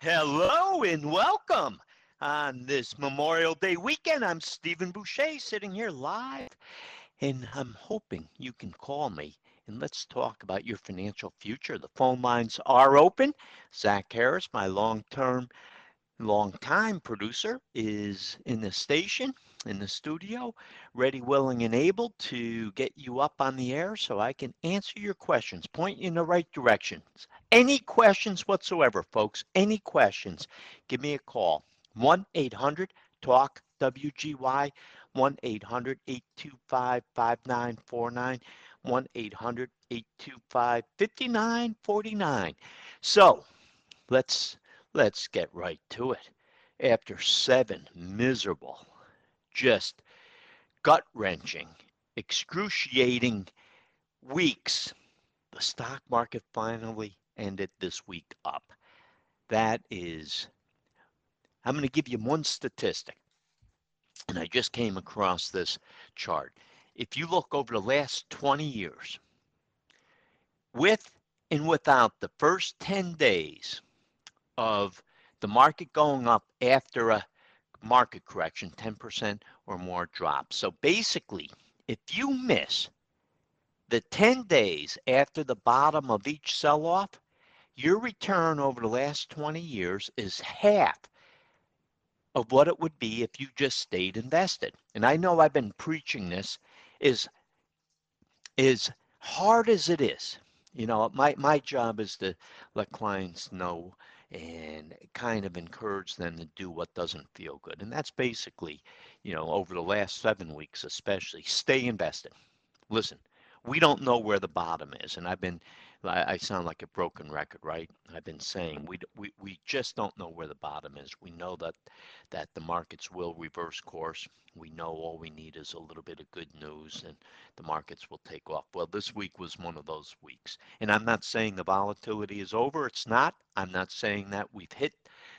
Hello and welcome on this Memorial Day weekend. I'm Stephen Boucher sitting here live, and I'm hoping you can call me and let's talk about your financial future. The phone lines are open. Zach Harris, my long term, long time producer, is in the station, in the studio, ready, willing, and able to get you up on the air so I can answer your questions, point you in the right directions. Any questions whatsoever, folks, any questions, give me a call. 1 800 TALK WGY, 1 800 825 5949, 1 800 825 5949. So let's let's get right to it. After seven miserable, just gut wrenching, excruciating weeks, the stock market finally ended this week up. That is, I'm going to give you one statistic. And I just came across this chart. If you look over the last 20 years, with and without the first 10 days of the market going up after a market correction, 10% or more drop. So basically, if you miss the 10 days after the bottom of each sell off, your return over the last 20 years is half of what it would be if you just stayed invested. And I know I've been preaching this is as hard as it is. You know, my my job is to let clients know and kind of encourage them to do what doesn't feel good. And that's basically, you know, over the last 7 weeks especially, stay invested. Listen, we don't know where the bottom is and I've been I, sound like a broken record, right? I've been saying we, we we just don't know where the bottom is. We know that that the markets will reverse course. We know all we need is a little bit of good news, and the markets will take off. Well, this week was one of those weeks, and I'm not saying the volatility is over. It's not. I'm not saying that we've hit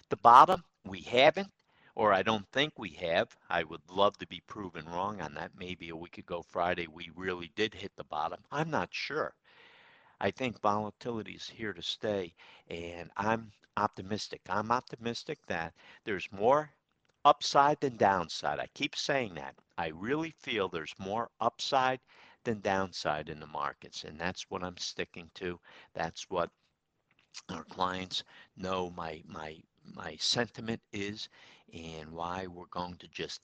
the bottom. We haven't or I don't think we have. I would love to be proven wrong on that. Maybe a week ago Friday we really did hit the bottom. I'm not sure. I think volatility is here to stay, and I'm optimistic. I'm optimistic that there's more upside than downside. I keep saying that. I really feel there's more upside than downside in the markets, and that's what I'm sticking to. That's what our clients know my my my sentiment is and why we're going to just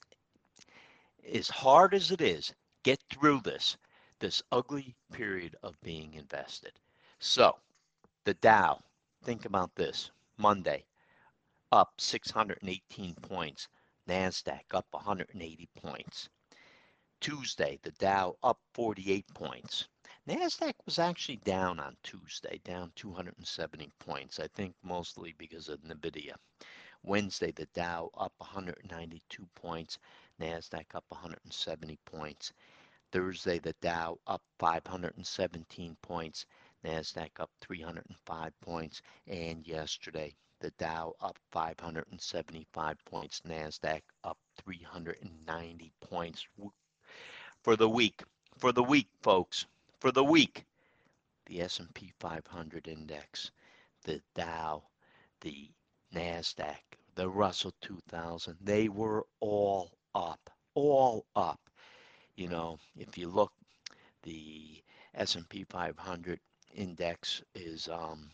as hard as it is get through this this ugly period of being invested. So, the Dow, think about this Monday, up 618 points, NASDAQ up 180 points. Tuesday, the Dow up 48 points. NASDAQ was actually down on Tuesday, down 270 points, I think mostly because of NVIDIA. Wednesday, the Dow up 192 points, NASDAQ up 170 points. Thursday, the Dow up 517 points, NASDAQ up 305 points, and yesterday, the Dow up 575 points, NASDAQ up 390 points for the week. For the week, folks, for the week, the S&P 500 index, the Dow, the NASDAQ, the Russell 2000, they were all up, all up you know, if you look, the S&P 500 index is um,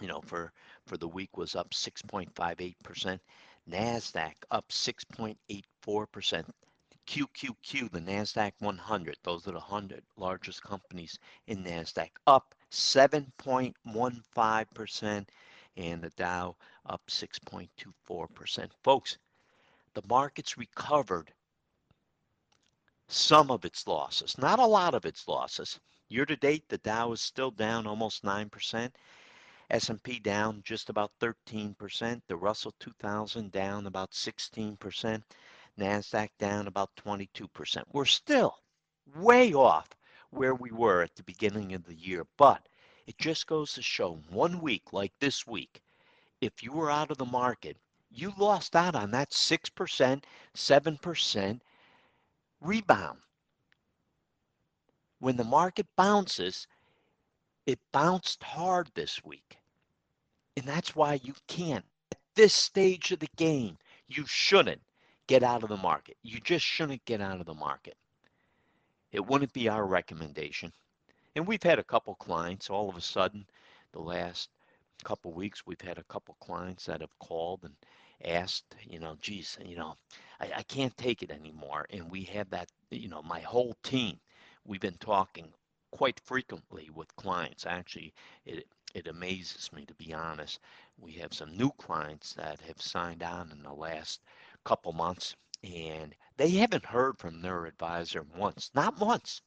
you know, for for the week was up 6.58%. Nasdaq up 6.84%. QQQ, the Nasdaq 100, those are the 100 largest companies in Nasdaq, up 7.15%, and the Dow up 6.24%. Folks, the market's recovered some of its losses, not a lot of its losses. Year to date, the Dow is still down almost 9%. S&P down just about 13%. The Russell 2000 down about 16%. NASDAQ down about 22%. We're still way off where we were at the beginning of the year, but it just goes to show one week like this week, if you were out of the market, you lost out on that 6%, 7% rebound. When the market bounces, it bounced hard this week. And that's why you can't, at this stage of the game, you shouldn't get out of the market. You just shouldn't get out of the market. It wouldn't be our recommendation. And we've had a couple clients all of a sudden, the last couple weeks, we've had a couple clients that have called and asked, you know, geez, you know, I, I can't take it anymore. And we have that, you know, my whole team, we've been talking quite frequently with clients. Actually, it, it amazes me to be honest. We have some new clients that have signed on in the last couple months and they haven't heard from their advisor once, not once.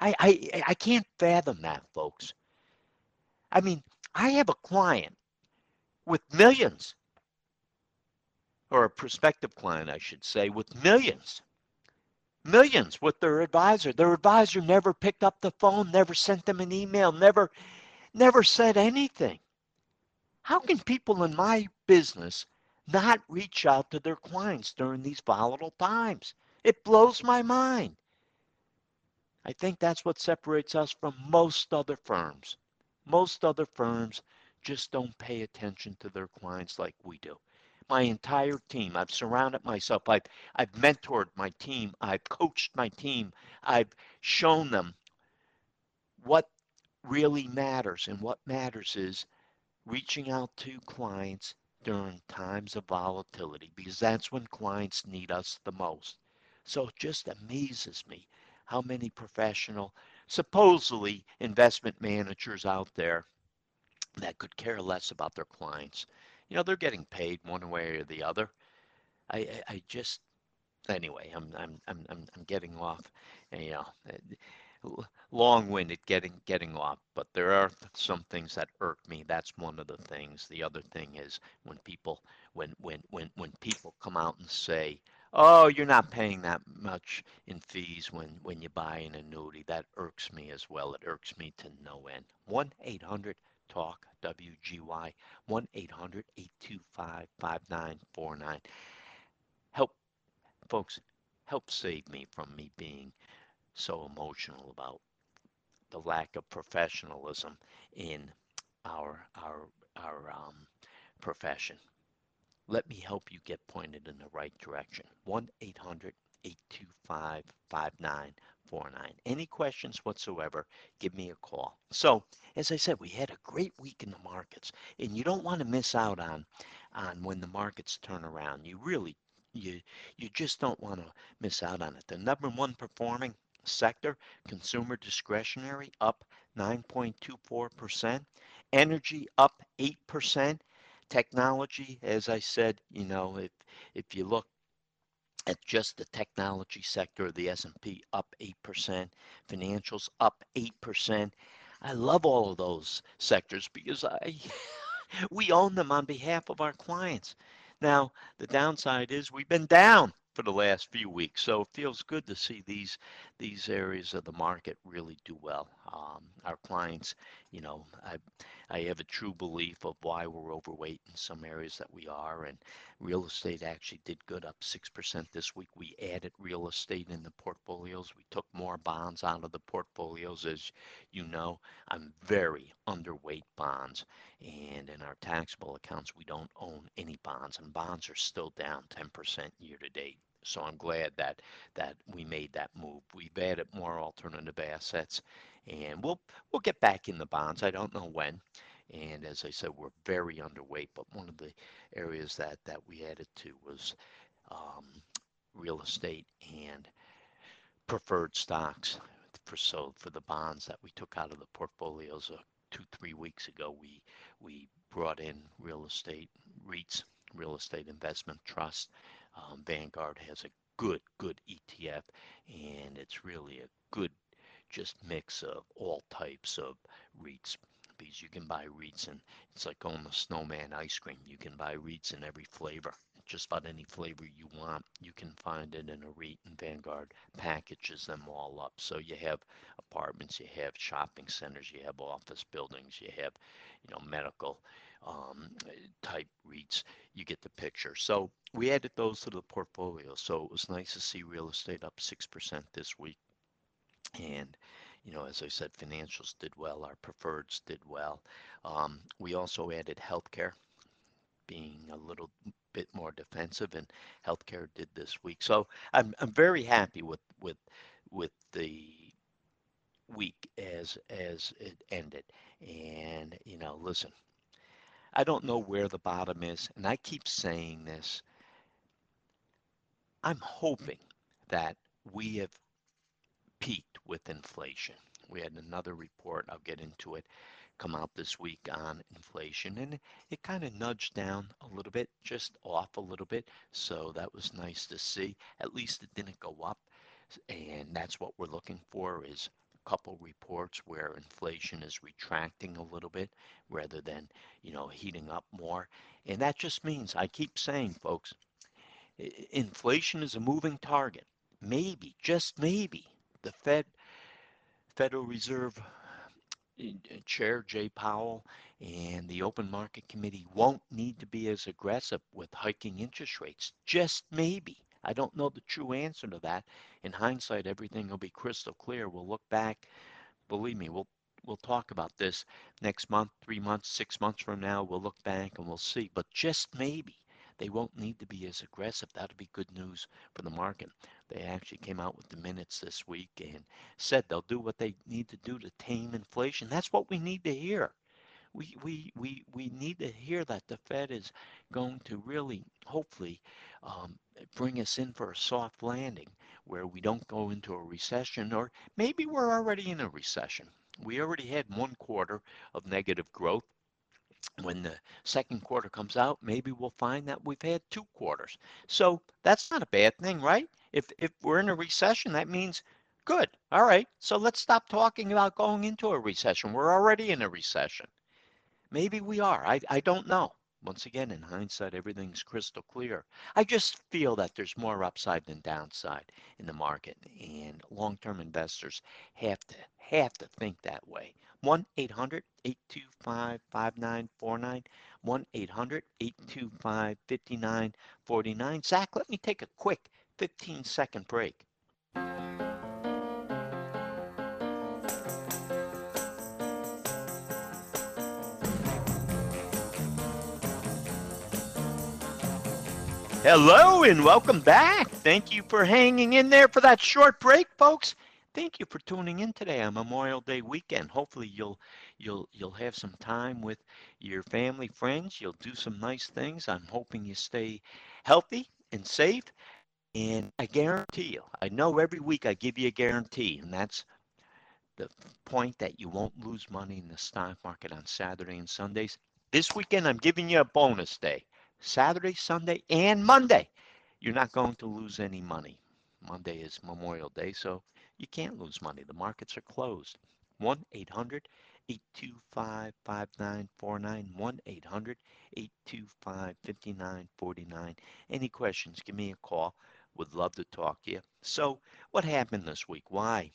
I, I, I can't fathom that, folks. I mean, I have a client with millions, or a prospective client, I should say, with millions, millions with their advisor. Their advisor never picked up the phone, never sent them an email, never, never said anything. How can people in my business not reach out to their clients during these volatile times. It blows my mind. I think that's what separates us from most other firms. Most other firms just don't pay attention to their clients like we do. My entire team, I've surrounded myself, I've, I've mentored my team, I've coached my team, I've shown them what really matters. And what matters is reaching out to clients during times of volatility because that's when clients need us the most. So it just amazes me how many professional, supposedly investment managers out there that could care less about their clients. You know, they're getting paid one way or the other. I, I, I just, anyway, I'm, I'm, I'm, I'm getting off. You know, eh, long-winded getting getting off but there are some things that irk me that's one of the things the other thing is when people when when when when people come out and say oh you're not paying that much in fees when when you buy an annuity that irks me as well it irks me to no end 1-800 talk wgy 1-800-825-5949 help folks help save me from me being so emotional about the lack of professionalism in our our our um, profession. Let me help you get pointed in the right direction. 1-800-825-5949. Any questions whatsoever, give me a call. So, as I said, we had a great week in the markets, and you don't want to miss out on on when the markets turn around. You really you you just don't want to miss out on it. The number one performing sector, consumer discretionary up 9.24%, energy up 8%, technology, as I said, you know, if if you look at just the technology sector of the S&P up 8%, financials up 8%. I love all of those sectors because I we own them on behalf of our clients. Now, the downside is we've been down for the last few weeks. So it feels good to see these these areas of the market really do well. Um, our clients, you know, I I have a true belief of why we're overweight in some areas that we are, and real estate actually did good, up six percent this week. We added real estate in the portfolios. We took more bonds out of the portfolios, as you know. I'm very underweight bonds, and in our taxable accounts, we don't own any bonds, and bonds are still down 10% year to date. So I'm glad that that we made that move. We've added more alternative assets, and we'll we'll get back in the bonds. I don't know when. And as I said, we're very underweight, but one of the areas that, that we added to was um, real estate and preferred stocks. For so for the bonds that we took out of the portfolios uh, two three weeks ago, we we brought in real estate REITs, real estate investment trust. Um, Vanguard has a good good ETF, and it's really a good just mix of all types of REITs. Because you can buy REITs and it's like going the snowman ice cream. You can buy REITs in every flavor just about any flavor you want. You can find it in a REIT and Vanguard packages them all up. So you have apartments, you have shopping centers, you have office buildings, you have, you know, medical um, type REITs. You get the picture. So we added those to the portfolio. So it was nice to see real estate up 6% this week. And you know, as I said, financials did well. Our preferreds did well. Um, we also added healthcare, being a little bit more defensive, and healthcare did this week. So I'm I'm very happy with with with the week as as it ended. And you know, listen, I don't know where the bottom is, and I keep saying this. I'm hoping that we have peaked with inflation. We had another report, I'll get into it, come out this week on inflation and it kind of nudged down a little bit just off a little bit so that was nice to see at least it didn't go up and that's what we're looking for is a couple reports where inflation is retracting a little bit rather than you know heating up more and that just means i keep saying folks inflation is a moving target maybe just maybe the fed federal reserve eh, eh, Chair Jay Powell and the Open Market Committee won't need to be as aggressive with hiking interest rates. Just maybe. I don't know the true answer to that. In hindsight, everything will be crystal clear. We'll look back. Believe me, we'll we'll talk about this next month, three months, six months from now. We'll look back and we'll see. But just maybe they won't need to be as aggressive. That'll be good news for the market. They actually came out with the minutes this week and said they'll do what they need to do to tame inflation. That's what we need to hear. We, we, we, we need to hear that the Fed is going to really, hopefully, um, bring us in for a soft landing where we don't go into a recession, or maybe we're already in a recession. We already had one quarter of negative growth when the second quarter comes out, maybe we'll find that we've had two quarters. So that's not a bad thing, right? If if we're in a recession, that means good. All right. So let's stop talking about going into a recession. We're already in a recession. Maybe we are. I I don't know. Once again, in hindsight, everything's crystal clear. I just feel that there's more upside than downside in the market, and long-term investors have to have to think that way. 1-800-825-5949, 1-800-825-5949. Zach, let me take a quick 15-second break. Hello and welcome back. Thank you for hanging in there for that short break, folks. Thank you for tuning in today on Memorial Day weekend. Hopefully you'll you'll you'll have some time with your family, friends. You'll do some nice things. I'm hoping you stay healthy and safe. And I guarantee you, I know every week I give you a guarantee, and that's the point that you won't lose money in the stock market on Saturday and Sundays. This weekend I'm giving you a bonus day. Saturday, Sunday, and Monday. You're not going to lose any money. Monday is Memorial Day, so you can't lose money. The markets are closed. 1 800 825 5949. 1 800 825 5949. Any questions, give me a call. Would love to talk to you. So, what happened this week? Why?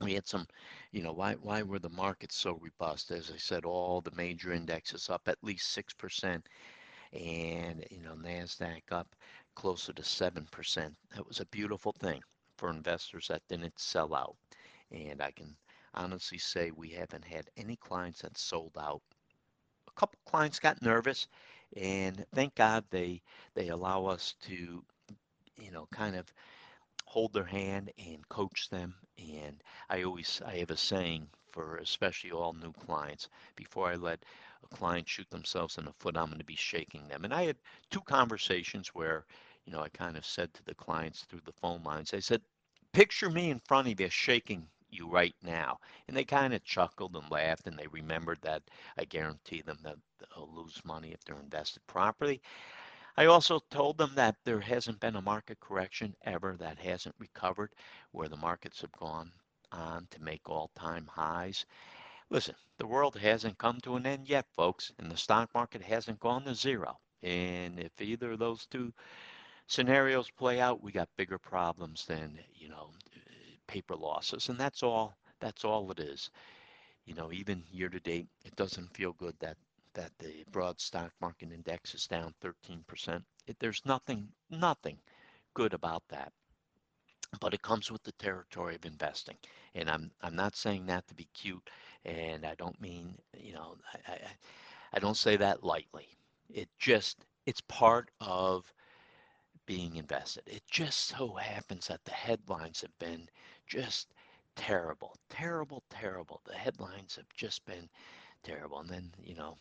we had some, you know, why why were the markets so robust? As I said, all the major indexes up at least six percent and you know Nasdaq up closer to seven percent. That was a beautiful thing for investors that didn't sell out, and I can honestly say we haven't had any clients that sold out. A couple clients got nervous, and thank God they they allow us to, you know, kind of hold their hand and coach them. And I always I have a saying for especially all new clients. Before I let a client shoot themselves in the foot, I'm going to be shaking them. And I had two conversations where, you know, I kind of said to the clients through the phone lines, I said, picture me in front of you shaking you right now. And they kind of chuckled and laughed and they remembered that I guarantee them that they'll lose money if they're invested properly. I also told them that there hasn't been a market correction ever that hasn't recovered where the markets have gone on to make all time highs. Listen, the world hasn't come to an end yet, folks, and the stock market hasn't gone to zero. And if either of those two scenarios play out, we got bigger problems than, you know, paper losses. And that's all that's all it is. You know, even year to date, it doesn't feel good that that the broad stock market index is down 13%. It, there's nothing nothing good about that. But it comes with the territory of investing. And I'm I'm not saying that to be cute and I don't mean, you know, I, I, I don't say that lightly. It just it's part of being invested. It just so happens that the headlines have been just terrible, terrible, terrible. The headlines have just been terrible. And then, you know,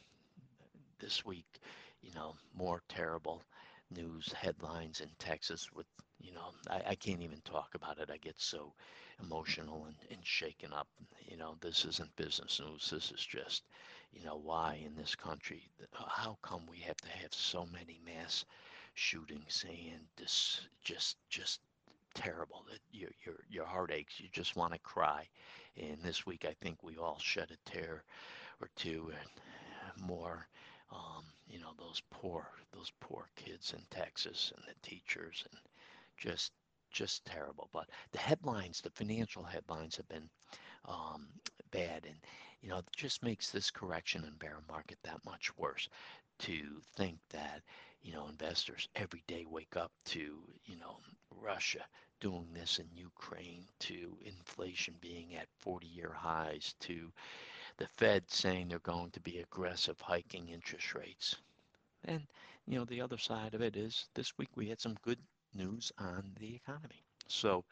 this week, you know, more terrible news headlines in Texas with, you know, I, I can't even talk about it. I get so emotional and, and shaken up. You know, this isn't business news. This is just, you know, why in this country, uh, how come we have to have so many mass shootings and this just, just terrible. That your your your heart aches. You just want to cry. And this week, I think we all shed a tear or two, and more. Um, you know those poor those poor kids in Texas and the teachers and just just terrible. But the headlines, the financial headlines, have been um, bad, and you know it just makes this correction and bear market that much worse. To think that you know investors every day wake up to you know Russia doing this in Ukraine, to inflation being at 40 year highs, to the Fed saying they're going to be aggressive hiking interest rates. And, you know, the other side of it is this week we had some good news on the economy. So,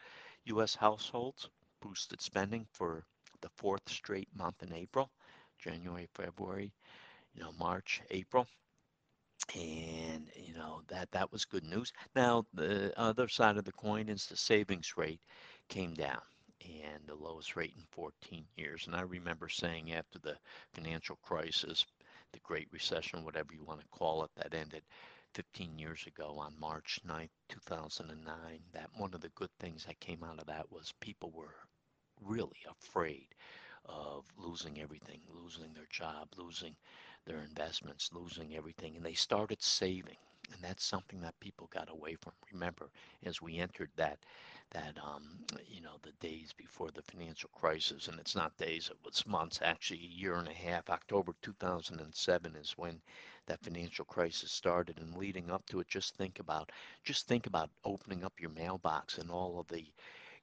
U.S. households boosted spending for the fourth straight month in April, January, February, you know, March, April and you know that that was good news. Now the other side of the coin is the savings rate came down and the lowest rate in 14 years. And I remember saying after the financial crisis, the Great Recession, whatever you want to call it, that ended 15 years ago on March 9th, 2009, that one of the good things that came out of that was people were really afraid of losing everything, losing their job, losing their investments, losing everything, and they started saving. And that's something that people got away from. Remember, as we entered that that um, you know the days before the financial crisis, and it's not days, it was months, actually a year and a half. October 2007 is when that financial crisis started, and leading up to it, just think about just think about opening up your mailbox and all of the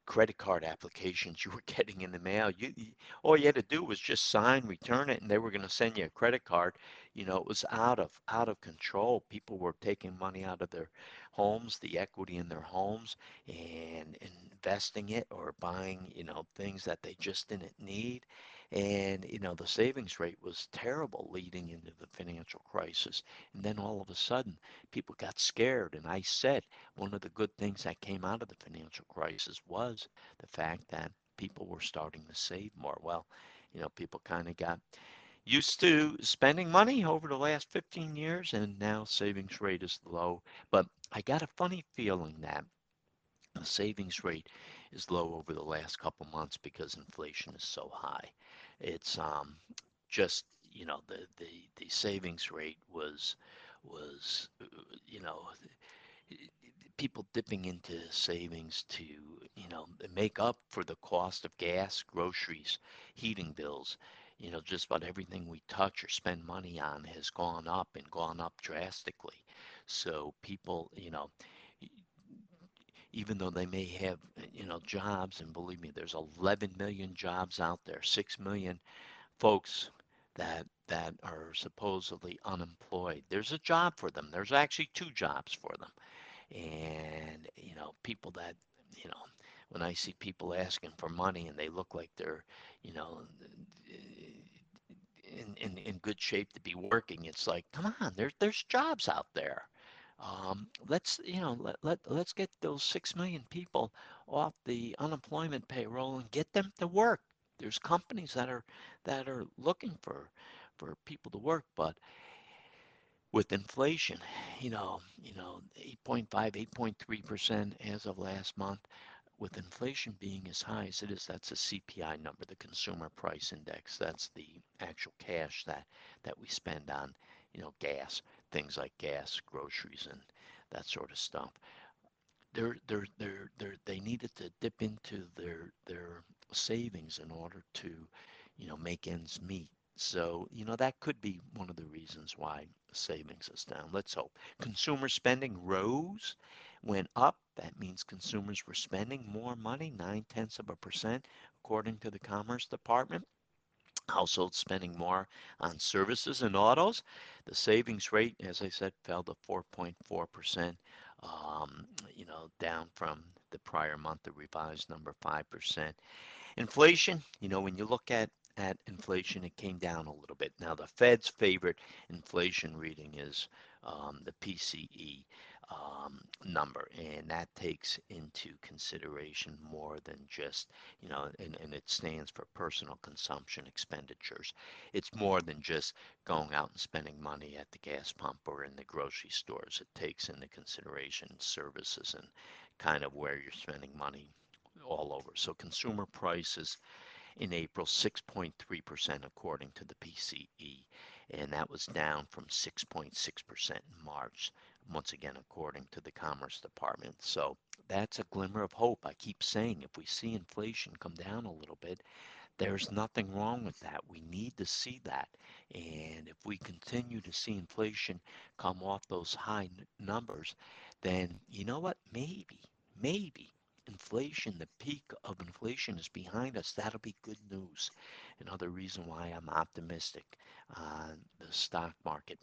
credit card applications you were getting in the mail. You, you, all you had to do was just sign, return it, and they were going to send you a credit card. You know, it was out of out of control. People were taking money out of their homes, the equity in their homes, and investing it or buying, you know, things that they just didn't need. And, you know, the savings rate was terrible leading into the financial crisis. And then all of a sudden, people got scared. And I said one of the good things that came out of the financial crisis was the fact that people were starting to save more. Well, you know, people kind of got used to spending money over the last 15 years, and now savings rate is low. But I got a funny feeling that the savings rate is low over the last couple months because inflation is so high. It's um, just you know the, the the savings rate was was you know people dipping into savings to you know make up for the cost of gas, groceries, heating bills. You know, just about everything we touch or spend money on has gone up and gone up drastically. So people, you know, even though they may have you know jobs and believe me there's 11 million jobs out there 6 million folks that that are supposedly unemployed. There's a job for them. There's actually two jobs for them. And you know people that you know when I see people asking for money and they look like they're, you know, in, in, in good shape to be working, it's like, come on, there's there's jobs out there. Um, let's you know let, let let's get those six million people off the unemployment payroll and get them to work. There's companies that are that are looking for for people to work, but with inflation, you know, you know, 8.5, 8.3 percent as of last month with inflation being as high as it is, that's a CPI number, the Consumer Price Index. That's the actual cash that that we spend on, you know, gas, things like gas, groceries, and that sort of stuff. They're, they're, they're, they're, they needed to dip into their their savings in order to, you know, make ends meet. So, you know, that could be one of the reasons why savings is down. Let's hope. Consumer spending rose went up. That means consumers were spending more money, nine tenths of a percent, according to the Commerce Department. Households spending more on services and autos. The savings rate, as I said, fell to 4.4%, um, you know, down from the prior month, the revised number 5%. Inflation, you know, when you look at at inflation, it came down a little bit. Now, the Fed's favorite inflation reading is um, the PCE um, number, and that takes into consideration more than just, you know, and, and it stands for personal consumption expenditures. It's more than just going out and spending money at the gas pump or in the grocery stores. It takes into consideration services and kind of where you're spending money all over. So consumer prices in April, 6.3% according to the PCE, and that was down from 6.6% in March once again, according to the Commerce Department. So that's a glimmer of hope. I keep saying if we see inflation come down a little bit, there's nothing wrong with that. We need to see that. And if we continue to see inflation come off those high n- numbers, then you know what? Maybe, maybe inflation, the peak of inflation is behind us. That'll be good news. Another reason why I'm optimistic on the stock market.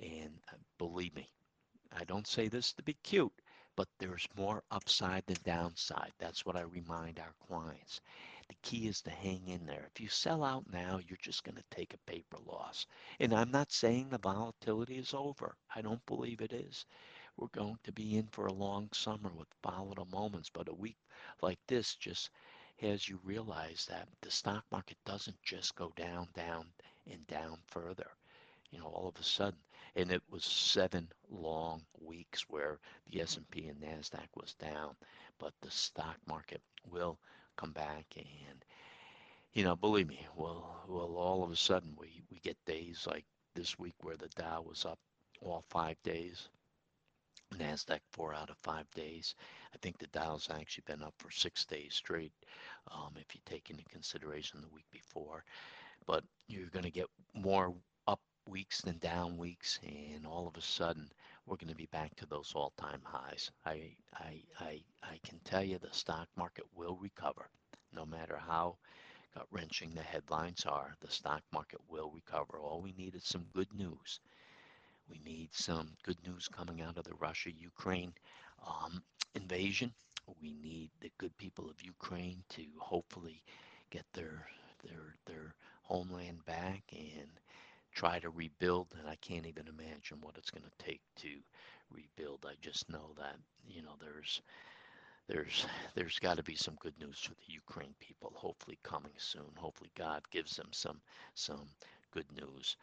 And uh, believe me, I don't say this to be cute, but there's more upside than downside. That's what I remind our clients. The key is to hang in there. If you sell out now, you're just going to take a paper loss. And I'm not saying the volatility is over. I don't believe it is. We're going to be in for a long summer with volatile moments, but a week like this just has you realize that the stock market doesn't just go down, down, and down further you know, all of a sudden, and it was seven long weeks where the S&P and Nasdaq was down, but the stock market will come back and you know, believe me, well, well, all of a sudden we we get days like this week where the Dow was up all five days, Nasdaq four out of five days. I think the Dow's actually been up for six days straight, um, if you take into consideration the week before. But you're going to get more weeks than down weeks, and all of a sudden we're going to be back to those all-time highs. I, I, I, I can tell you the stock market will recover, no matter how gut-wrenching the headlines are. The stock market will recover. All we need is some good news. We need some good news coming out of the Russia-Ukraine um, invasion. We need the good people of Ukraine to hopefully get their their their homeland back and try to rebuild, and I can't even imagine what it's going to take to rebuild. I just know that you know there's there's there's got to be some good news for the Ukraine people. Hopefully coming soon. Hopefully God gives them some some good news.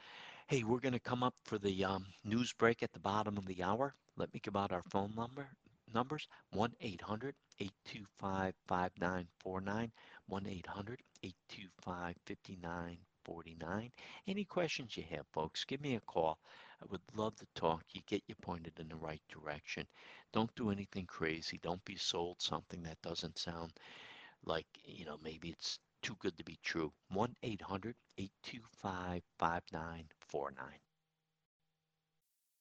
Hey, we're going to come up for the um, news break at the bottom of the hour. Let me give out our phone number numbers 1 800 825 5949 1 800 825 5949. Any questions you have, folks, give me a call. I would love to talk you, get you pointed in the right direction. Don't do anything crazy. Don't be sold something that doesn't sound like, you know, maybe it's too good to be true. 1 800 825 5949.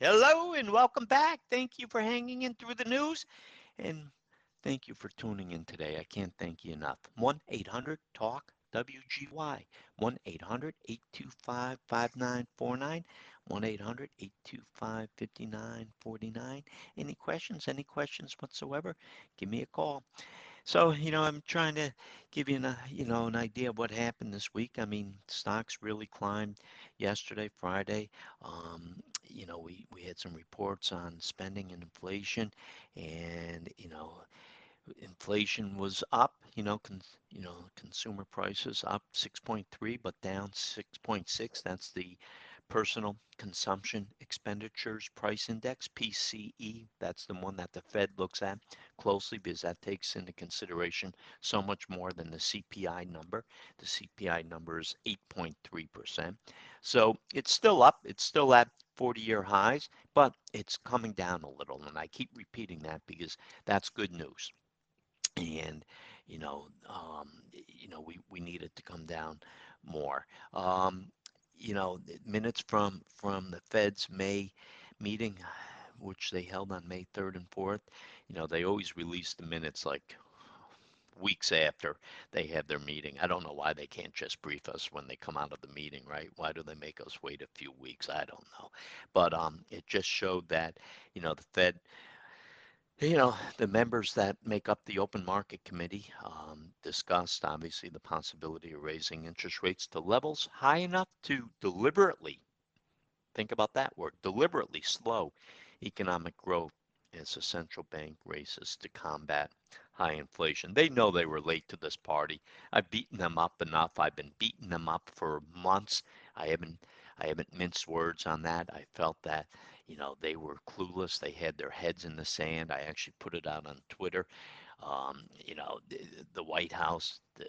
Hello and welcome back. Thank you for hanging in through the news and thank you for tuning in today. I can't thank you enough. 1 800 TALK WGY 1 800 825 5949 1 800 825 5949. Any questions? Any questions whatsoever? Give me a call. So, you know, I'm trying to give you an, you know, an idea of what happened this week. I mean, stocks really climbed yesterday, Friday. Um, you know, we, we had some reports on spending and inflation, and, you know, inflation was up, you know, con, you know, consumer prices up 6.3, but down 6.6. That's the Personal Consumption Expenditures Price Index, PCE. That's the one that the Fed looks at closely because that takes into consideration so much more than the CPI number. The CPI number is 8.3%. So it's still up. It's still at 40 year highs, but it's coming down a little. And I keep repeating that because that's good news. And, you know, um, you know, we, we need it to come down more. Um, you know, minutes from from the Fed's May meeting, which they held on May 3rd and 4th. You know, they always release the minutes like weeks after they have their meeting. I don't know why they can't just brief us when they come out of the meeting, right? Why do they make us wait a few weeks? I don't know. But um, it just showed that, you know, the Fed you know, the members that make up the open market committee um, discussed obviously the possibility of raising interest rates to levels high enough to deliberately, think about that word, deliberately slow economic growth as the central bank races to combat high inflation. They know they were late to this party. I've beaten them up enough. I've been beating them up for months. I haven't I haven't minced words on that. I felt that you know, they were clueless. They had their heads in the sand. I actually put it out on Twitter. Um, you know, the, the, White House, the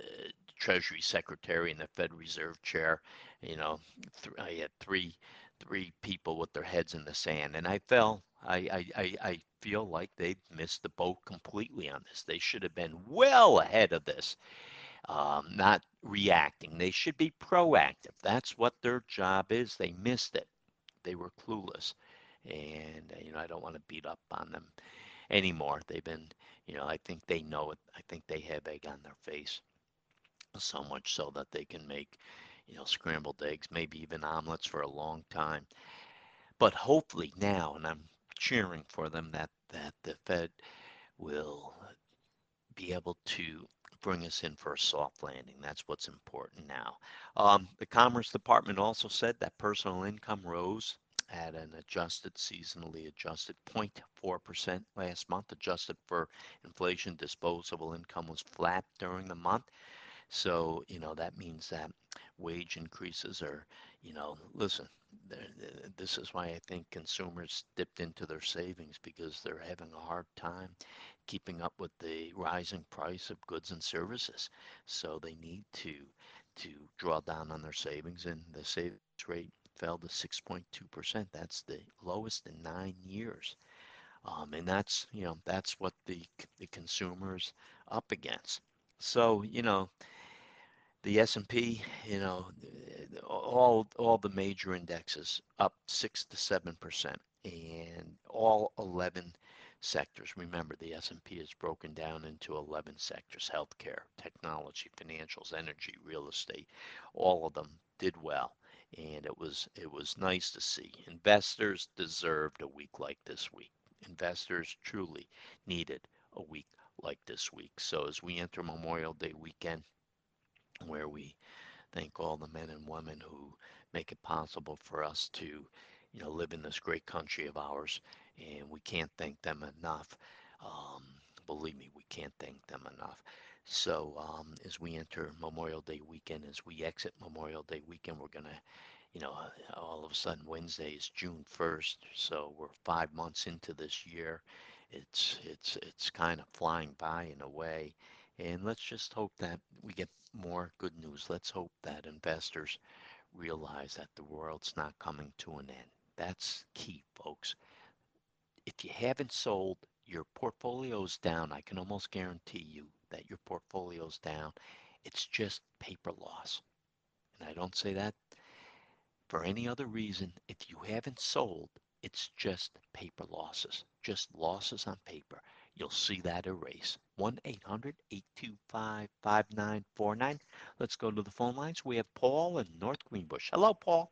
Treasury Secretary, and the Fed Reserve Chair. You know, th- I had three three people with their heads in the sand, and I fell. I, I, I feel like they missed the boat completely on this. They should have been well ahead of this, um, not reacting. They should be proactive. That's what their job is. They missed it. They were clueless and uh, you know I don't want to beat up on them anymore. They've been, you know, I think they know it. I think they have egg on their face, so much so that they can make, you know, scrambled eggs, maybe even omelets for a long time. But hopefully now, and I'm cheering for them that that the Fed will be able to bring us in for a soft landing. That's what's important now. Um, the Commerce Department also said that personal income rose at an adjusted, seasonally adjusted 0.4% last month. Adjusted for inflation, disposable income was flat during the month. So, you know, that means that wage increases are, you know, listen, this is why I think consumers dipped into their savings because they're having a hard time keeping up with the rising price of goods and services. So they need to to draw down on their savings and the savings rate fell to 6.2%. That's the lowest in nine years. Um, and that's, you know, that's what the, the consumer's up against. So, you know, the S&P, you know, all all the major indexes up 6 to 7% and all 11 sectors. Remember, the S&P is broken down into 11 sectors: healthcare, technology, financials, energy, real estate. All of them did well and it was it was nice to see. Investors deserved a week like this week. Investors truly needed a week like this week. So as we enter Memorial Day weekend, where we thank all the men and women who make it possible for us to you know, live in this great country of ours, and we can't thank them enough. Um, believe me, we can't thank them enough. So um, as we enter Memorial Day weekend, as we exit Memorial Day weekend, we're gonna, you know, all of a sudden Wednesday is June 1st, so we're five months into this year. It's it's it's kind of flying by in a way, and let's just hope that we get more good news. Let's hope that investors realize that the world's not coming to an end. That's key, folks. If you haven't sold, your portfolio's down. I can almost guarantee you that your portfolio's down. It's just paper loss. And I don't say that for any other reason. If you haven't sold, it's just paper losses, just losses on paper. You'll see that erase. 1 800 825 5949. Let's go to the phone lines. We have Paul in North Greenbush. Hello, Paul.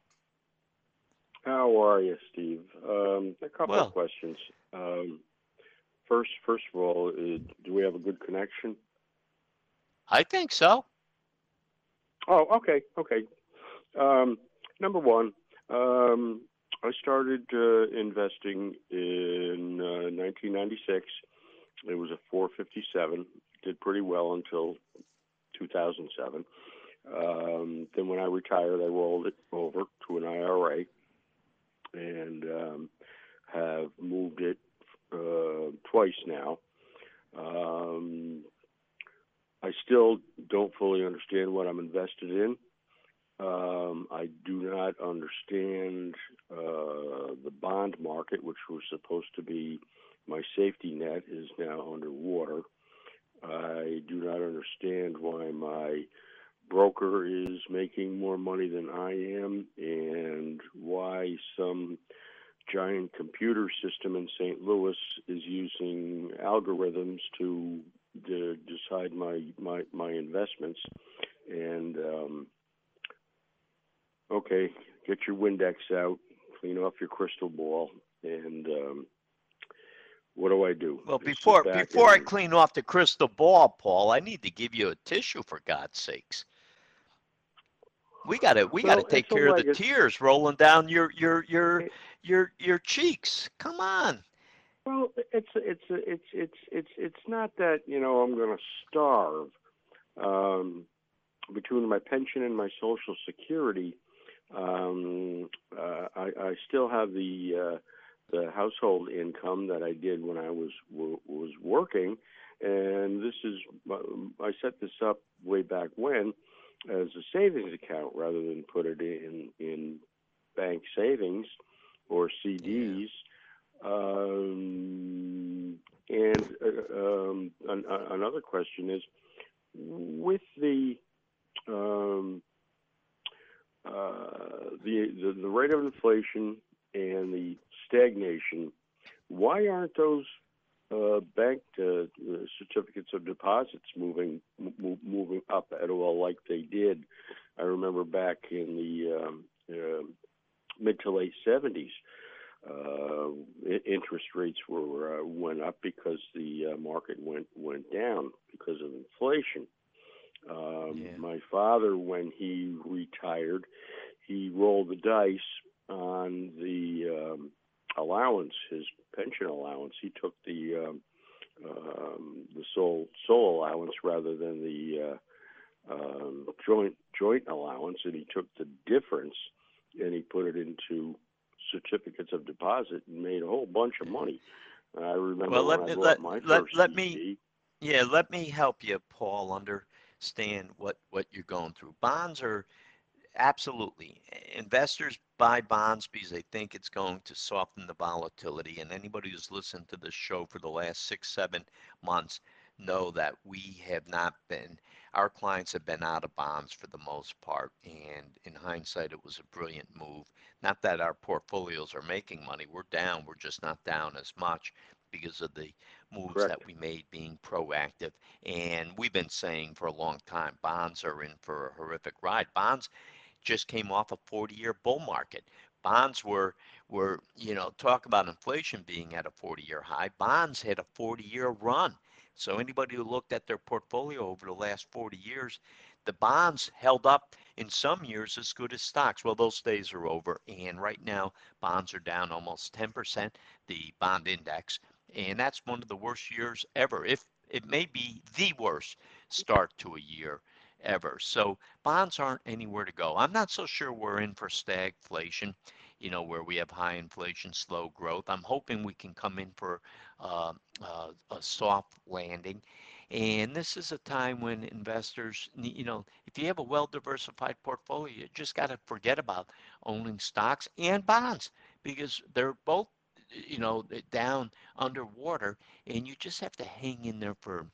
How are you, Steve? Um, a couple Well. of questions. Um, first, first of all, uh, do we have a good connection? I think so. Oh, okay, okay. Um, number one, um, I started uh, investing in uh, 1996. It was a 457. Did pretty well until 2007. Um, then when I retired, I rolled it over to an IRA and um, have moved it uh, twice now. Um, I still don't fully understand what I'm invested in. Um, I do not understand uh, the bond market, which was supposed to be my safety net, is now underwater. I do not understand why my broker is making more money than I am, and why some giant computer system in St. Louis is using algorithms to, to decide my, my my investments. And um, okay, get your Windex out, clean off your crystal ball, and um, what do I do? Well, Just before before I and- clean off the crystal ball, Paul, I need to give you a tissue for God's sakes. We got to we gotta take care of the tears rolling down your your your It- your your cheeks. Come on. Well, it's it's it's it's it's it's not that you know I'm going to starve. Um, between my pension and my Social Security, um, uh, I, I still have the uh, the household income that I did when I was w- was working, and this is I set this up way back when as a savings account rather than put it in in bank savings or CDs. Um, and uh, um, an, uh, another question is, with the um, uh, the, the the rate of inflation and the stagnation, why aren't those uh, bank uh, certificates of deposits moving m- moving up at all like they did? I remember back in the um, uh, mid to late seventies, uh, interest rates were uh, went up because the uh, market went went down because of inflation. Um, Yeah. My father, when he retired, he rolled the dice on the um, allowance, his pension allowance. He took the um, um, the sole sole allowance rather than the uh, um, joint joint allowance, and he took the difference and he put it into certificates of deposit and made a whole bunch of money. I remember Well, let me- let- my let- first let me- Yeah, let me help you, Paul, understand what what you're going through. Bonds are absolutely investors buy bonds because they think it's going to soften the volatility. And anybody who's listened to this show for the last six, seven months know that we have not been our clients have been out of bonds for the most part. And in hindsight, it was a brilliant move. Not that our portfolios are making money. We're down. We're just not down as much because of the moves Correct. that we made being proactive. And we've been saying for a long time, bonds are in for a horrific ride. Bonds just came off a 40-year bull market. Bonds were were you know talk about inflation being at a 40-year high. Bonds had a 40-year run. So anybody who looked at their portfolio over the last 40 years, the bonds held up in some years as good as stocks. Well, those days are over. And right now, bonds are down almost 10%, the bond index. And that's one of the worst years ever. If it may be the worst start to a year ever. So bonds aren't anywhere to go. I'm not so sure we're in for stagflation, you know, where we have high inflation, slow growth. I'm hoping we can come in for uh, uh, a soft landing. And this is a time when investors, you know, if you have a well diversified portfolio, you just got to forget about owning stocks and bonds because they're both, you know, down underwater. And you just have to hang in there for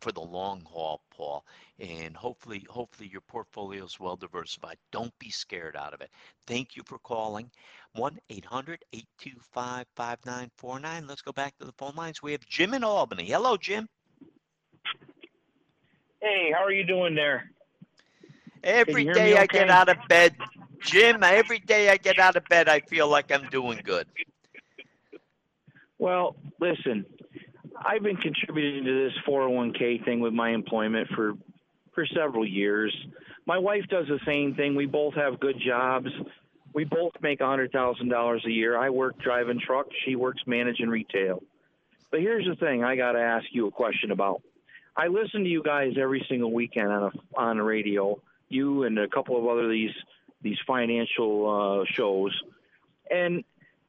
for the long haul, Paul. And hopefully, hopefully your portfolio is well diversified. Don't be scared out of it. Thank you for calling. 1-800-825-5949. Let's go back to the phone lines. We have Jim in Albany. Hello, Jim. Hey, how are you doing there? Every day I get out of bed, Jim, every day I get out of bed, I feel like I'm doing good. Well, listen, I've been contributing to this 401k thing with my employment for for several years. My wife does the same thing. We both have good jobs. We both make $100,000 a year. I work driving trucks, she works managing retail. But here's the thing I got to ask you a question about. I listen to you guys every single weekend on a, on the radio. You and a couple of other these these financial uh, shows, and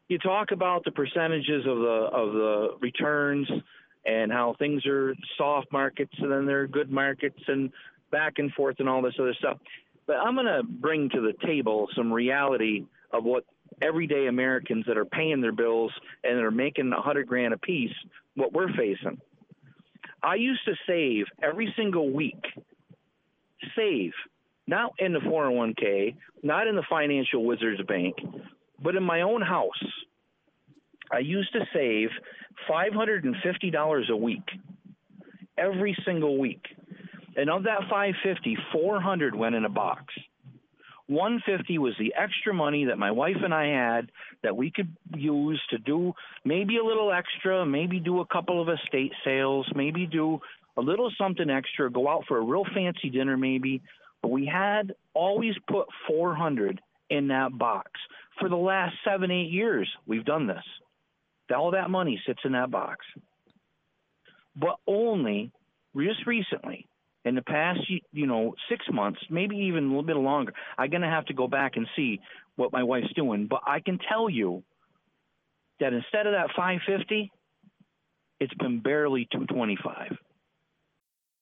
you talk about the percentages of the of the returns and how things are soft markets and then they're good markets and back and forth and all this other stuff. But I'm going to bring to the table some reality of what everyday Americans that are paying their bills and are making a hundred grand a piece, what we're facing. I used to save every single week, save, not in the 401k, not in the financial wizards bank, but in my own house. I used to save $550 a week, every single week. And of that 550, 400 went in a box. 150 was the extra money that my wife and I had that we could use to do maybe a little extra, maybe do a couple of estate sales, maybe do a little something extra, go out for a real fancy dinner maybe. But we had always put 400 in that box. For the last seven, eight years, we've done this. All that money sits in that box. But only just recently, in the past, you know, six months, maybe even a little bit longer, I'm going to have to go back and see what my wife's doing. But I can tell you that instead of that 550, it's been barely 225.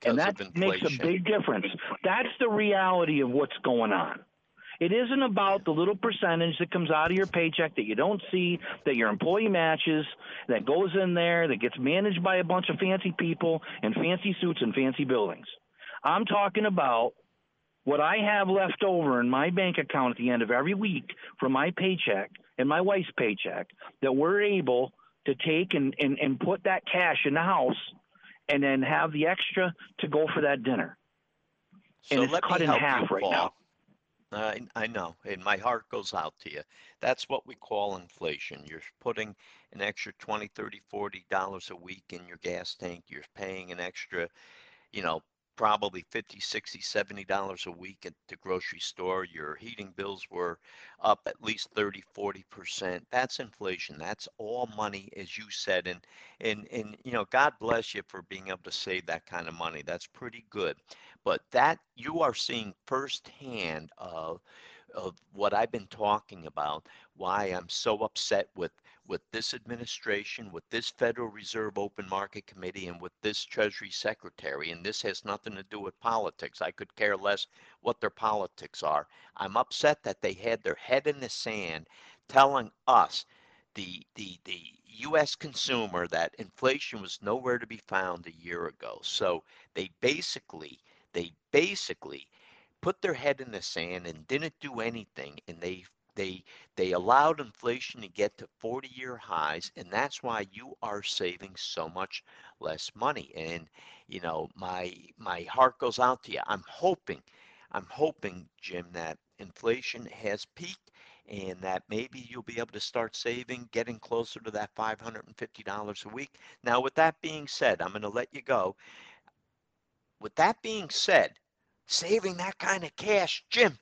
because and that makes a big difference. That's the reality of what's going on. It isn't about the little percentage that comes out of your paycheck that you don't see, that your employee matches, that goes in there, that gets managed by a bunch of fancy people in fancy suits and fancy buildings. I'm talking about what I have left over in my bank account at the end of every week from my paycheck and my wife's paycheck that we're able to take and, and, and put that cash in the house and then have the extra to go for that dinner. So and it's cut in half right now. I, I know, and my heart goes out to you. That's what we call inflation. You're putting an extra 20, 30, 40 dollars a week in your gas tank. You're paying an extra, you know, probably 50 60 70 dollars a week at the grocery store. Your heating bills were up at least 30 40 percent. That's inflation. That's all money as you said and and and you know god bless you for being able to save that kind of money. That's pretty good. But that you are seeing firsthand of of what I've been talking about, why I'm so upset with with this administration, with this Federal Reserve Open Market Committee, and with this Treasury Secretary. And this has nothing to do with politics. I could care less what their politics are. I'm upset that they had their head in the sand telling us, the, the, the US consumer, that inflation was nowhere to be found a year ago. So they basically, they basically put their head in the sand and didn't do anything. And they they they allowed inflation to get to 40 year highs and that's why you are saving so much less money. And you know my my heart goes out to you. I'm hoping i'm hoping jim that inflation has peaked and that maybe you'll be able to start saving getting closer to that $550 a week. Now with that being said i'm going to let you go. With that being said saving that kind of cash jim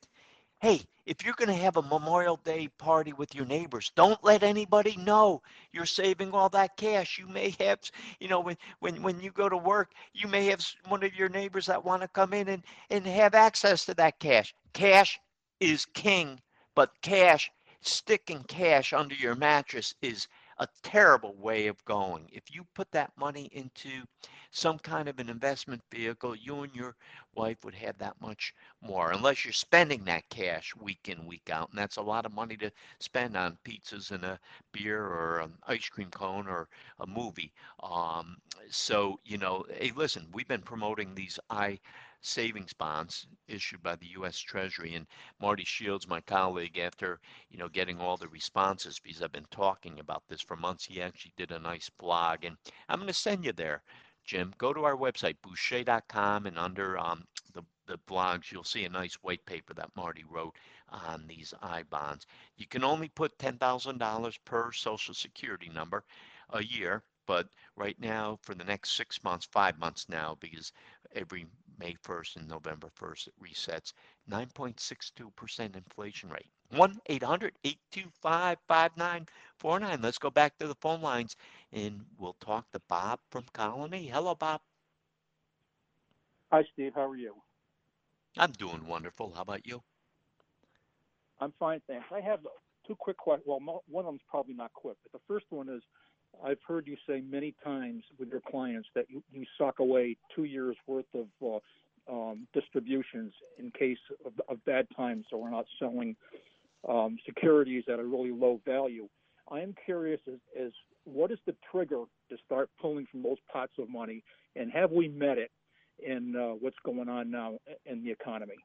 hey, if you're going to have a Memorial Day party with your neighbors, don't let anybody know you're saving all that cash. You may have, you know, when when when you go to work, you may have one of your neighbors that want to come in and and have access to that cash. Cash is king, but cash sticking cash under your mattress is a terrible way of going. If you put that money into some kind of an investment vehicle, you and your wife would have that much more, unless you're spending that cash week in, week out. And that's a lot of money to spend on pizzas and a beer or an ice cream cone or a movie. Um, so, you know, hey, listen, we've been promoting these I savings bonds issued by the U.S. Treasury. And Marty Shields, my colleague, after you know getting all the responses because I've been talking about this for months, he actually did a nice blog, and I'm going to send you there, Jim. Go to our website bouchey.com, and under um, the the blogs, you'll see a nice white paper that Marty wrote on these I bonds. You can only put $10,000 per Social Security number a year, but right now, for the next six months, five months now, because every May 1st and November 1st, it resets 9.62% inflation rate. 1 800 825 5949. Let's go back to the phone lines and we'll talk to Bob from Colonie. Hello, Bob. Hi, Steve. How are you? I'm doing wonderful. How about you? I'm fine, thanks. I have two quick questions. Well, one of them's probably not quick, but the first one is I've heard you say many times with your clients that you, you away two years worth of uh, um, distributions in case of, of, bad times, so we're not selling um, securities at a really low value. I am curious as, as what is the trigger to start pulling from those pots of money, and have we met it in uh, what's going on now in the economy?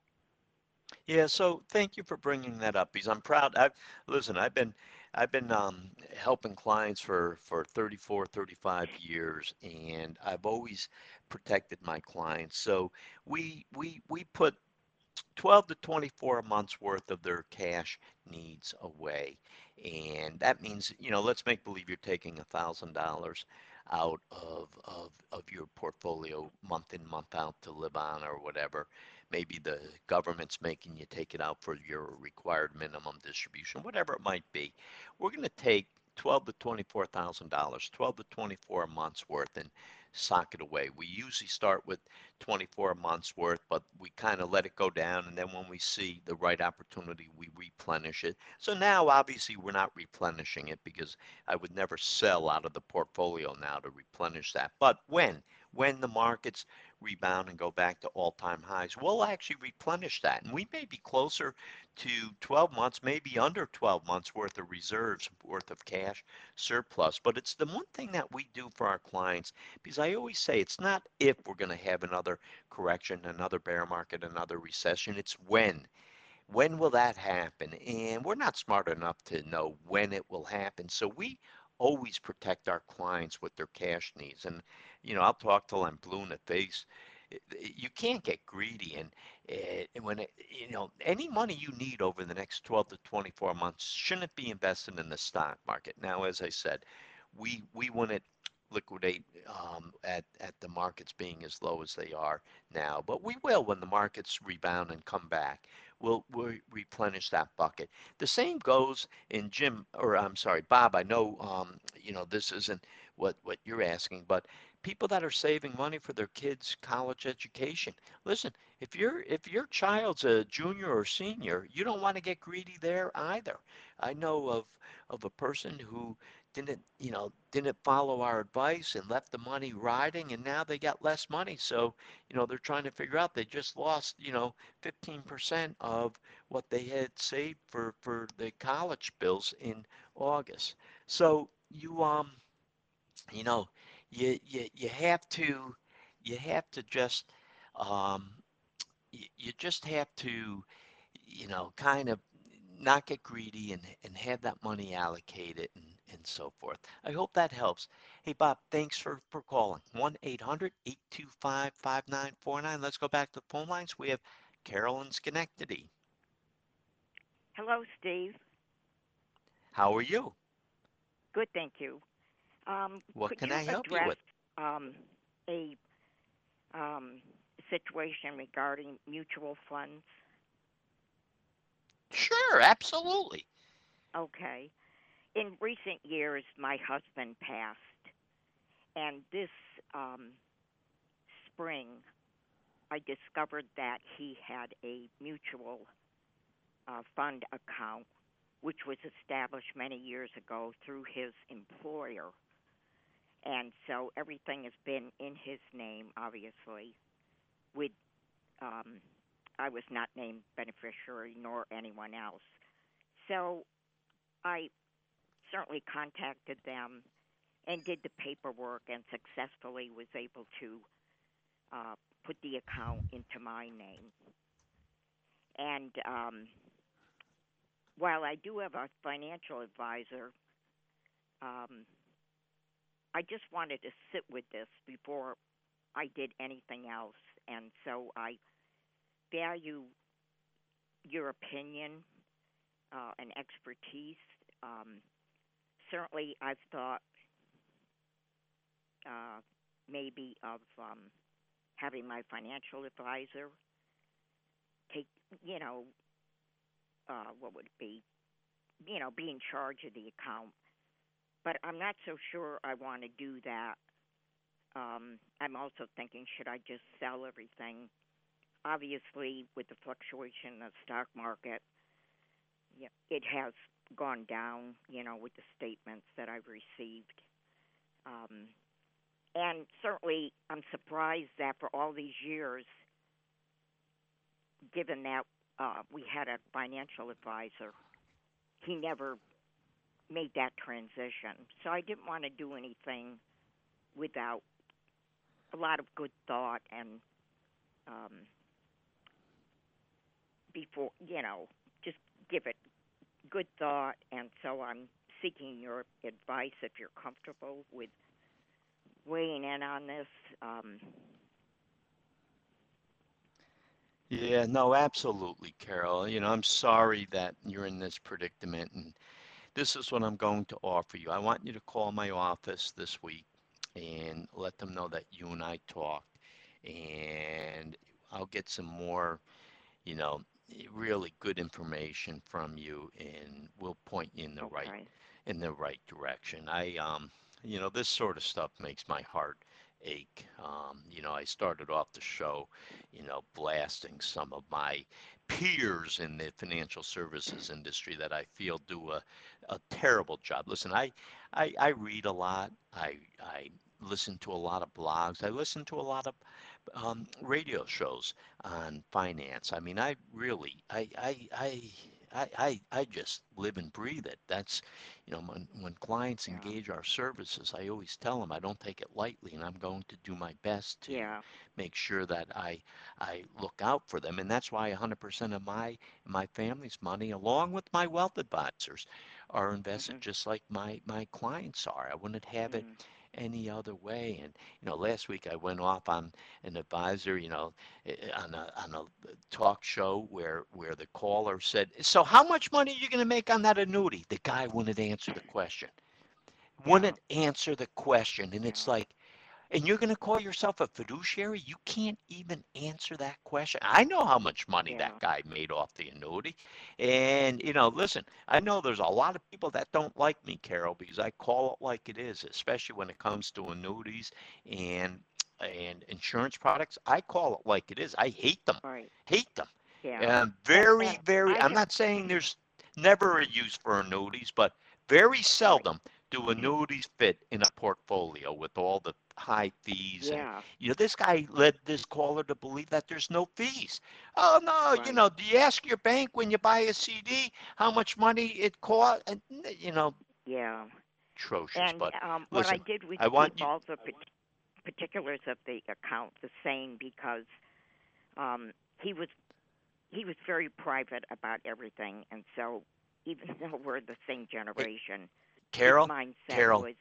Yeah, so thank you for bringing that up because I'm proud. I've listen. I've been I've been um, helping clients for, for 34, 35 years, and I've always protected my clients. So we we we put 12 to 24 months worth of their cash needs away, and that means you know let's make believe you're taking a thousand dollars out of, of of your portfolio month in month out to live on or whatever maybe the government's making you take it out for your required minimum distribution, whatever it might be. We're going to take twelve to twenty-four thousand dollars, twelve to twenty-four months worth, and sock it away. We usually start with 24 months worth, but we kind of let it go down, and then when we see the right opportunity, we replenish it. So now, obviously, we're not replenishing it because I would never sell out of the portfolio now to replenish that. But when when the markets rebound and go back to all-time highs, we'll actually replenish that. And we may be closer to 12 months, maybe under 12 months worth of reserves, worth of cash surplus. But it's the one thing that we do for our clients, because I always say it's not if we're going to have another correction, another bear market, another recession, it's when. When will that happen? And we're not smart enough to know when it will happen. So we always protect our clients with their cash needs. And you know, I'll talk till I'm blue in the face. You can't get greedy, and, and when it, you know any money you need over the next 12 to 24 months shouldn't be invested in the stock market. Now, as I said, we we wouldn't liquidate um, at at the markets being as low as they are now, but we will when the markets rebound and come back. We'll, we'll replenish that bucket. The same goes in Jim, or I'm sorry, Bob. I know um, you know this isn't what what you're asking, but people that are saving money for their kids' college education. Listen, if your if your child's a junior or senior, you don't want to get greedy there either. I know of of a person who didn't you know didn't follow our advice and left the money riding and now they got less money so you know they're trying to figure out they just lost you know 15% of what they had saved for for the college bills in august so you um you know you you, you have to you have to just um you, you just have to you know kind of not get greedy and, and have that money allocated and, and so forth. I hope that helps. Hey, Bob, thanks for, for calling. 1 800 825 5949. Let's go back to the phone lines. We have Carolyn Schenectady. Hello, Steve. How are you? Good, thank you. Um, what can you I help address, you with? Um, a um, situation regarding mutual funds? Sure, absolutely. Okay. In recent years, my husband passed, and this um, spring, I discovered that he had a mutual uh, fund account, which was established many years ago through his employer. And so everything has been in his name, obviously. With um, I was not named beneficiary nor anyone else. So I certainly contacted them and did the paperwork and successfully was able to uh, put the account into my name. And um, while I do have a financial advisor, um, I just wanted to sit with this before I did anything else. And so I value your opinion uh, and expertise. Um, certainly, I've thought uh, maybe of um, having my financial advisor take, you know, uh, what would it be? You know, be in charge of the account. But I'm not so sure I want to do that. Um, I'm also thinking, should I just sell everything? Obviously, with the fluctuation of the stock market, it has gone down, you know, with the statements that I've received. Um, and certainly, I'm surprised that for all these years, given that uh, we had a financial advisor, he never made that transition. So I didn't want to do anything without a lot of good thought and um, before you know just give it good thought. And so I'm seeking your advice if you're comfortable with weighing in on this. Um, Yeah, no, absolutely, Carol. You know, I'm sorry that you're in this predicament, and this is what I'm going to offer you. I want you to call my office this week and let them know that you and I talked, and I'll get some more, you know, really good information from you, and we'll point you in the right in the right direction. I um, you know, this sort of stuff makes my heart ache. Um, you know, I started off the show, you know, blasting some of my peers in the financial services industry that I feel do a, a terrible job. Listen, I, I I read a lot. I I listen to a lot of blogs. I listen to a lot of um, radio shows on finance. I mean, I really, I, I, I, I, I, I just live and breathe it. That's, you know, when, when clients Yeah. engage our services, I always tell them I don't take it lightly, and I'm going to do my best to Yeah. make sure that I, I look out for them. And that's why 100% of my, my family's money, along with my wealth advisors, are invested Mhm. just like my, my clients are. I wouldn't have it Mm. Any other way. And you know, last week I went off on an advisor, you know, eh, eh, on a on a talk show where where the caller said, "So how much money are you going to make on that annuity?" The guy wouldn't answer the question. Wouldn't answer the question, and it's like, and you're going to call yourself a fiduciary? You can't even answer that question. I know how much money Yeah. that guy made off the annuity. And, you know, listen, I know there's a lot of people that don't like me, Carol, because I call it like it is, especially when it comes to annuities and and insurance products. I call it like it is. I hate them. Right. Hate them. Yeah. And very, and very, I'm not saying there's never a use for annuities, but very seldom do annuities fit in a portfolio with all the high fees and yeah. you know, this guy led this caller to believe that there's no fees. Oh no, right. you know, do you ask your bank when you buy a CD how much money it cost? And you know, Yeah. atrocious. And but um, what I listen, did was I want you- all the particulars of the account the same because um, he was he was very private about everything, and so even though we're the same generation, Carol, Carol, was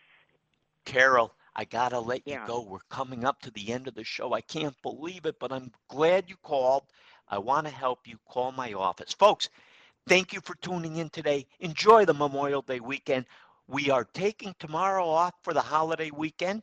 Carol, I gotta let Yeah. you go. We're coming up to the end of the show. I can't believe it, but I'm glad you called. I want to help you. Call my office, folks. Thank you for tuning in today. Enjoy the Memorial Day weekend. We are taking tomorrow off for the holiday weekend.